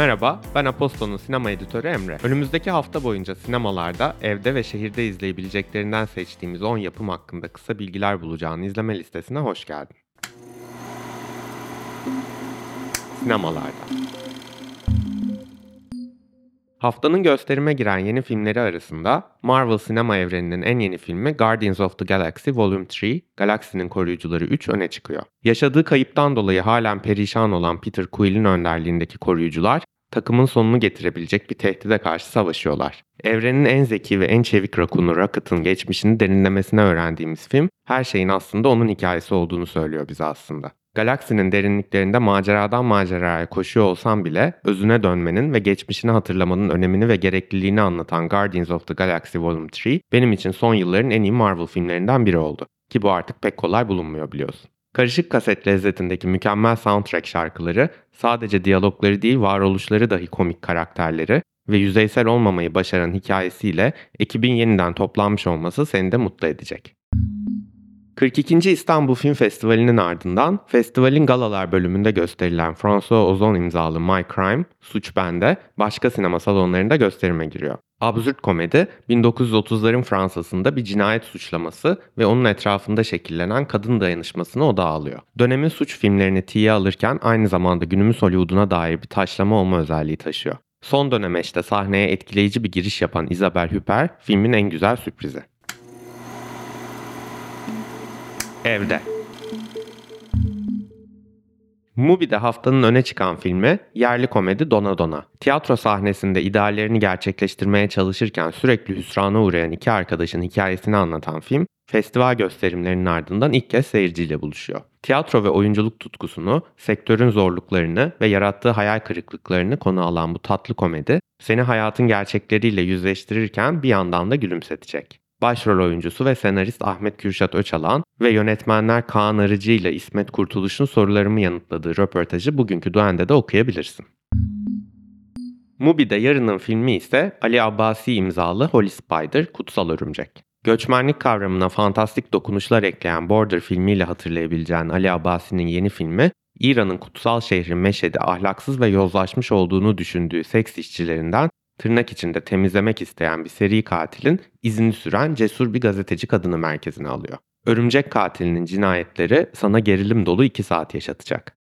Merhaba, ben Aposto'nun sinema editörü Emre. Önümüzdeki hafta boyunca sinemalarda, evde ve şehirde izleyebileceklerinden seçtiğimiz 10 yapım hakkında kısa bilgiler bulacağın izleme listesine hoş geldin. Sinemalarda Haftanın gösterime giren yeni filmleri arasında Marvel sinema evreninin en yeni filmi Guardians of the Galaxy Volume 3, Galaksinin Koruyucuları 3 öne çıkıyor. Yaşadığı kayıptan dolayı halen perişan olan Peter Quill'in önderliğindeki koruyucular takımın sonunu getirebilecek bir tehdide karşı savaşıyorlar. Evrenin en zeki ve en çevik rakunu Rocket'ın geçmişini derinlemesine öğrendiğimiz film her şeyin aslında onun hikayesi olduğunu söylüyor bize aslında. Galaksinin derinliklerinde maceradan maceraya koşuyor olsam bile özüne dönmenin ve geçmişini hatırlamanın önemini ve gerekliliğini anlatan Guardians of the Galaxy Volume 3 benim için son yılların en iyi Marvel filmlerinden biri oldu. Ki bu artık pek kolay bulunmuyor biliyorsun. Karışık kaset lezzetindeki mükemmel soundtrack şarkıları sadece diyalogları değil varoluşları dahi komik karakterleri ve yüzeysel olmamayı başaran hikayesiyle ekibin yeniden toplanmış olması seni de mutlu edecek. 42. İstanbul Film Festivali'nin ardından festivalin galalar bölümünde gösterilen François Ozon imzalı My Crime, Suç Bende başka sinema salonlarında gösterime giriyor. Absürt komedi 1930'ların Fransa'sında bir cinayet suçlaması ve onun etrafında şekillenen kadın dayanışmasını odağa alıyor. Dönemin suç filmlerini tiye alırken aynı zamanda günümüz Hollywood'una dair bir taşlama olma özelliği taşıyor. Son dönemeçte sahneye etkileyici bir giriş yapan Isabel Huppert filmin en güzel sürprizi. Evde Mubi'de haftanın öne çıkan filmi yerli komedi Dona Dona. Tiyatro sahnesinde ideallerini gerçekleştirmeye çalışırken sürekli hüsrana uğrayan iki arkadaşın hikayesini anlatan film, festival gösterimlerinin ardından ilk kez seyirciyle buluşuyor. Tiyatro ve oyunculuk tutkusunu, sektörün zorluklarını ve yarattığı hayal kırıklıklarını konu alan bu tatlı komedi, seni hayatın gerçekleriyle yüzleştirirken bir yandan da gülümsetecek. Başrol oyuncusu ve senarist Ahmet Kürşat Öçalan ve yönetmenler Kaan Arıcı ile İsmet Kurtuluş'un sorularımı yanıtladığı röportajı bugünkü Duen'de de okuyabilirsin. Mubi'de yarının filmi ise Ali Abbasi imzalı Holy Spider Kutsal Örümcek. Göçmenlik kavramına fantastik dokunuşlar ekleyen Border filmiyle hatırlayabileceğin Ali Abbasi'nin yeni filmi, İran'ın kutsal şehri Meşed'i ahlaksız ve yozlaşmış olduğunu düşündüğü seks işçilerinden tırnak içinde temizlemek isteyen bir seri katilin izini süren cesur bir gazeteci kadını merkezine alıyor. Örümcek katilinin cinayetleri sana gerilim dolu 2 saat yaşatacak.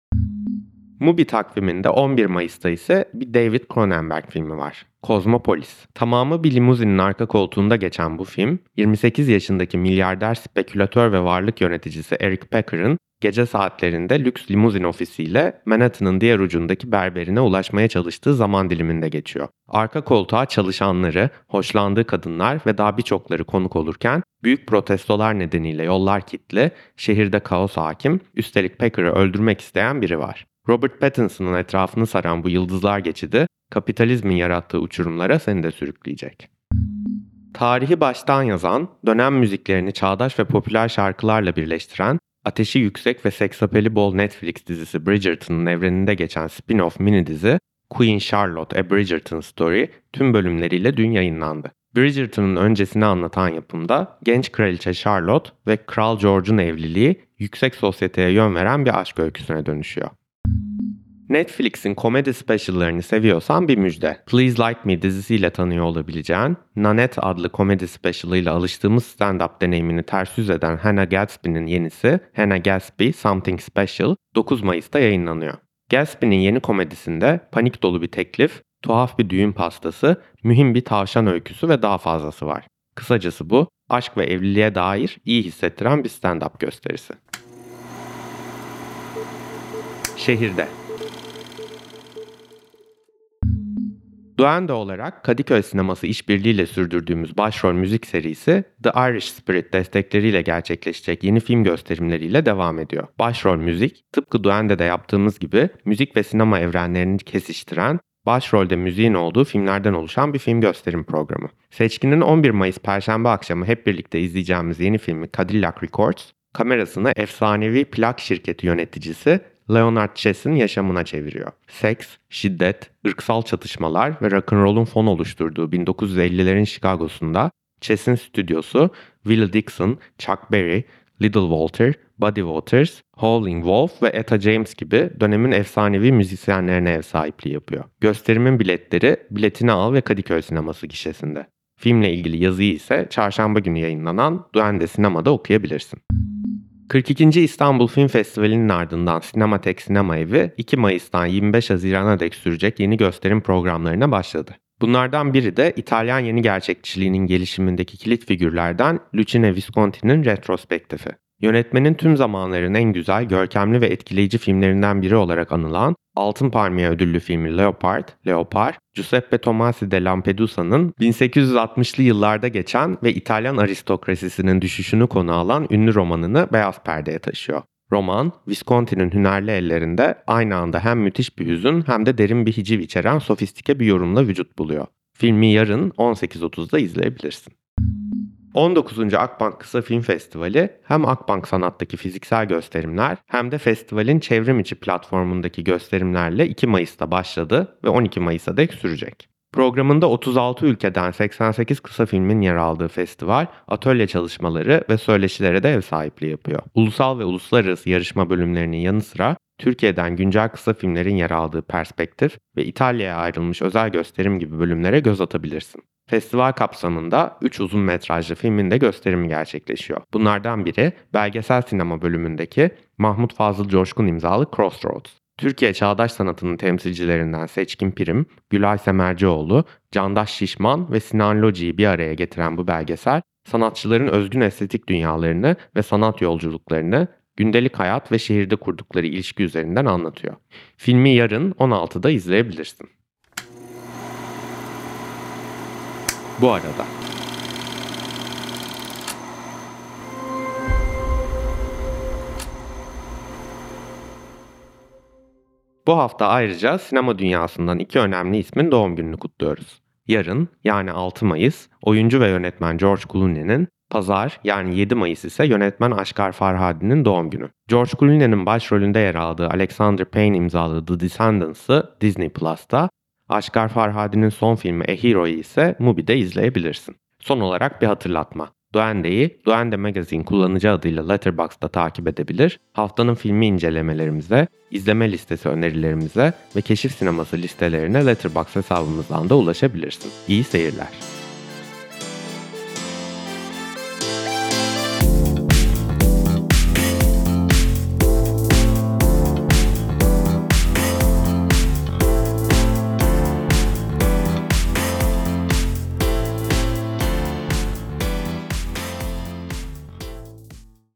Mubi takviminde 11 Mayıs'ta ise bir David Cronenberg filmi var. Kozmopolis. Tamamı bir limuzinin arka koltuğunda geçen bu film, 28 yaşındaki milyarder spekülatör ve varlık yöneticisi Eric Packer'ın gece saatlerinde lüks limuzin ofisiyle Manhattan'ın diğer ucundaki berberine ulaşmaya çalıştığı zaman diliminde geçiyor. Arka koltuğa çalışanları, hoşlandığı kadınlar ve daha birçokları konuk olurken büyük protestolar nedeniyle yollar kilitli, şehirde kaos hakim, üstelik Packer'ı öldürmek isteyen biri var. Robert Pattinson'ın etrafını saran bu yıldızlar geçidi kapitalizmin yarattığı uçurumlara seni de sürükleyecek. Tarihi baştan yazan, dönem müziklerini çağdaş ve popüler şarkılarla birleştiren, ateşi yüksek ve seksapeli bol Netflix dizisi Bridgerton'ın evreninde geçen spin-off mini dizi Queen Charlotte A Bridgerton Story tüm bölümleriyle dün yayınlandı. Bridgerton'ın öncesini anlatan yapımda genç kraliçe Charlotte ve Kral George'un evliliği yüksek sosyeteye yön veren bir aşk öyküsüne dönüşüyor. Netflix'in komedi speciallarını seviyorsan bir müjde. Please Like Me dizisiyle tanıyor olabileceğin, Nanette adlı komedi specialıyla alıştığımız stand-up deneyimini ters yüz eden Hannah Gatsby'nin yenisi Hannah Gatsby Something Special 9 Mayıs'ta yayınlanıyor. Gatsby'nin yeni komedisinde panik dolu bir teklif, tuhaf bir düğün pastası, mühim bir tavşan öyküsü ve daha fazlası var. Kısacası bu, aşk ve evliliğe dair iyi hissettiren bir stand-up gösterisi. Şehirde Duende olarak Kadıköy Sineması işbirliğiyle sürdürdüğümüz başrol müzik serisi The Irish Spirit destekleriyle gerçekleşecek yeni film gösterimleriyle devam ediyor. Başrol müzik tıpkı Duende'de yaptığımız gibi müzik ve sinema evrenlerini kesiştiren başrolde müziğin olduğu filmlerden oluşan bir film gösterim programı. Seçkinin 11 Mayıs Perşembe akşamı hep birlikte izleyeceğimiz yeni filmi Cadillac Records, kamerasını efsanevi plak şirketi yöneticisi Leonard Chess'in yaşamına çeviriyor. Seks, şiddet, ırksal çatışmalar ve rock'n'roll'un fon oluşturduğu 1950'lerin Chicago'sunda Chess'in stüdyosu Willie Dixon, Chuck Berry, Little Walter, Buddy Waters, Howling Wolf ve Etta James gibi dönemin efsanevi müzisyenlerine ev sahipliği yapıyor. Gösterimin biletleri Biletini Al ve Kadıköy Sineması gişesinde. Filmle ilgili yazıyı ise çarşamba günü yayınlanan Duende Sinema'da okuyabilirsin. 42. İstanbul Film Festivali'nin ardından Sinematek Sinema Evi 2 Mayıs'tan 25 Haziran'a dek sürecek yeni gösterim programlarına başladı. Bunlardan biri de İtalyan yeni gerçekçiliğinin gelişimindeki kilit figürlerden Lucine Visconti'nin retrospektifi. Yönetmenin tüm zamanların en güzel, görkemli ve etkileyici filmlerinden biri olarak anılan Altın Palmiye ödüllü filmi Leopard, Leopard, Giuseppe Tomasi de Lampedusa'nın 1860'lı yıllarda geçen ve İtalyan aristokrasisinin düşüşünü konu alan ünlü romanını beyaz perdeye taşıyor. Roman, Visconti'nin hünerli ellerinde aynı anda hem müthiş bir hüzün hem de derin bir hiciv içeren sofistike bir yorumla vücut buluyor. Filmi yarın 18.30'da izleyebilirsin. 19. Akbank Kısa Film Festivali hem Akbank Sanat'taki fiziksel gösterimler hem de festivalin çevrim içi platformundaki gösterimlerle 2 Mayıs'ta başladı ve 12 Mayıs'a dek sürecek. Programında 36 ülkeden 88 kısa filmin yer aldığı festival, atölye çalışmaları ve söyleşilere de ev sahipliği yapıyor. Ulusal ve uluslararası yarışma bölümlerinin yanı sıra Türkiye'den güncel kısa filmlerin yer aldığı perspektif ve İtalya'ya ayrılmış özel gösterim gibi bölümlere göz atabilirsin. Festival kapsamında 3 uzun metrajlı filmin de gösterimi gerçekleşiyor. Bunlardan biri belgesel sinema bölümündeki Mahmut Fazıl Coşkun imzalı Crossroads. Türkiye çağdaş sanatının temsilcilerinden Seçkin Pirim, Gülay Semercioğlu, Candaş Şişman ve Sinan Loci'yi bir araya getiren bu belgesel, sanatçıların özgün estetik dünyalarını ve sanat yolculuklarını gündelik hayat ve şehirde kurdukları ilişki üzerinden anlatıyor. Filmi yarın 16'da izleyebilirsin. Bu arada Bu hafta ayrıca sinema dünyasından iki önemli ismin doğum gününü kutluyoruz. Yarın yani 6 Mayıs oyuncu ve yönetmen George Clooney'nin, pazar yani 7 Mayıs ise yönetmen Aşkar Farhadi'nin doğum günü. George Clooney'nin başrolünde yer aldığı Alexander Payne imzalı The Descendants'ı Disney Plus'ta, Aşkar Farhadi'nin son filmi A Hero'yu ise Mubi'de izleyebilirsin. Son olarak bir hatırlatma. Duende'yi Duende Magazine kullanıcı adıyla Letterboxd'da takip edebilir, haftanın filmi incelemelerimize, izleme listesi önerilerimize ve keşif sineması listelerine Letterboxd hesabımızdan da ulaşabilirsin. İyi seyirler.